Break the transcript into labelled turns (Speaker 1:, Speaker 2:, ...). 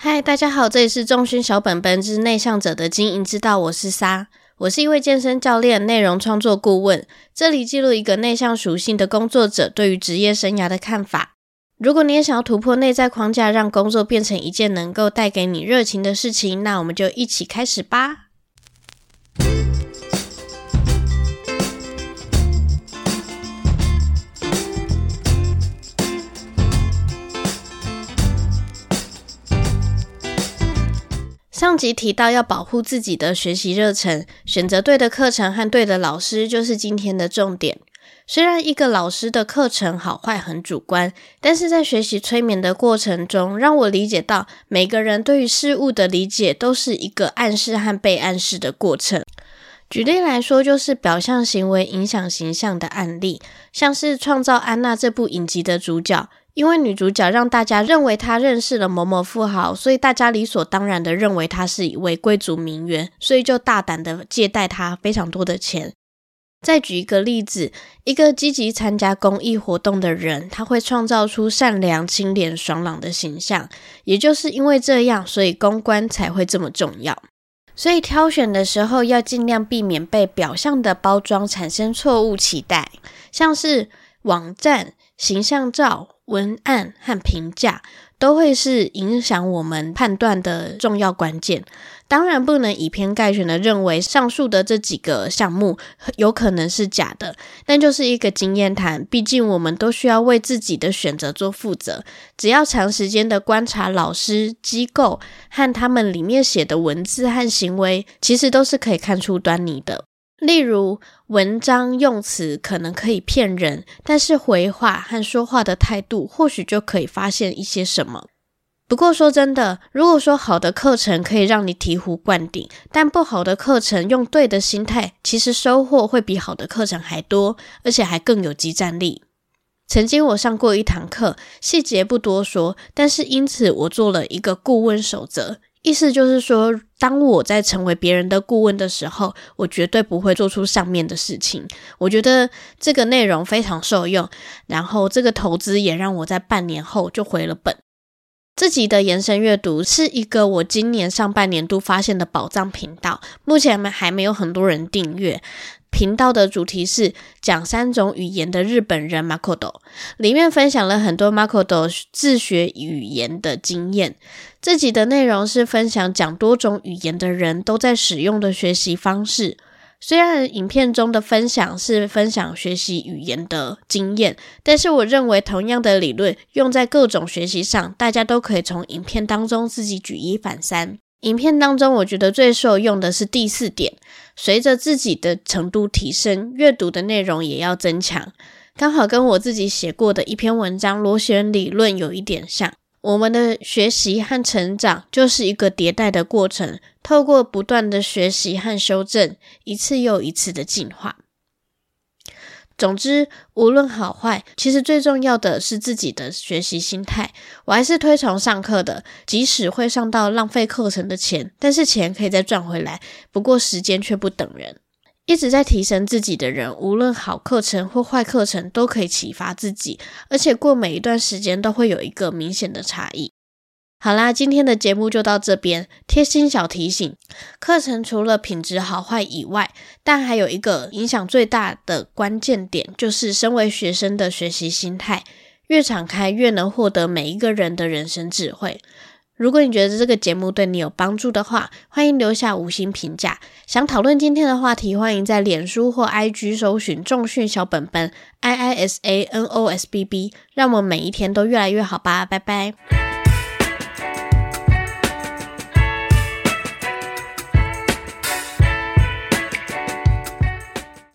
Speaker 1: 嗨，大家好，这里是重勋小本本之内向者的经营之道，我是沙，我是一位健身教练、内容创作顾问，这里记录一个内向属性的工作者对于职业生涯的看法。如果你也想要突破内在框架，让工作变成一件能够带给你热情的事情，那我们就一起开始吧。上集提到要保护自己的学习热忱，选择对的课程和对的老师就是今天的重点。虽然一个老师的课程好坏很主观，但是在学习催眠的过程中，让我理解到每个人对于事物的理解都是一个暗示和被暗示的过程。举例来说，就是表象行为影响形象的案例，像是《创造安娜》这部影集的主角。因为女主角让大家认为她认识了某某富豪，所以大家理所当然的认为她是一位贵族名媛，所以就大胆的借贷她非常多的钱。再举一个例子，一个积极参加公益活动的人，他会创造出善良、清廉、爽朗的形象。也就是因为这样，所以公关才会这么重要。所以挑选的时候要尽量避免被表象的包装产生错误期待，像是网站形象照。文案和评价都会是影响我们判断的重要关键。当然，不能以偏概全的认为上述的这几个项目有可能是假的，但就是一个经验谈。毕竟，我们都需要为自己的选择做负责。只要长时间的观察老师、机构和他们里面写的文字和行为，其实都是可以看出端倪的。例如，文章用词可能可以骗人，但是回话和说话的态度或许就可以发现一些什么。不过说真的，如果说好的课程可以让你醍醐灌顶，但不好的课程用对的心态，其实收获会比好的课程还多，而且还更有激战力。曾经我上过一堂课，细节不多说，但是因此我做了一个顾问守则。意思就是说，当我在成为别人的顾问的时候，我绝对不会做出上面的事情。我觉得这个内容非常受用，然后这个投资也让我在半年后就回了本。自己的延伸阅读是一个我今年上半年度发现的宝藏频道，目前还没有很多人订阅。频道的主题是讲三种语言的日本人 Makoto，里面分享了很多 Makoto 自学语言的经验。自己的内容是分享讲多种语言的人都在使用的学习方式。虽然影片中的分享是分享学习语言的经验，但是我认为同样的理论用在各种学习上，大家都可以从影片当中自己举一反三。影片当中，我觉得最受用的是第四点。随着自己的程度提升，阅读的内容也要增强。刚好跟我自己写过的一篇文章螺旋理论有一点像。我们的学习和成长就是一个迭代的过程，透过不断的学习和修正，一次又一次的进化。总之，无论好坏，其实最重要的是自己的学习心态。我还是推崇上课的，即使会上到浪费课程的钱，但是钱可以再赚回来。不过时间却不等人，一直在提升自己的人，无论好课程或坏课程，都可以启发自己，而且过每一段时间都会有一个明显的差异。好啦，今天的节目就到这边。贴心小提醒：课程除了品质好坏以外，但还有一个影响最大的关键点，就是身为学生的学习心态。越敞开，越能获得每一个人的人生智慧。如果你觉得这个节目对你有帮助的话，欢迎留下五星评价。想讨论今天的话题，欢迎在脸书或 IG 搜寻“重训小本本 ”，I I S A N O S B B，让我们每一天都越来越好吧。拜拜。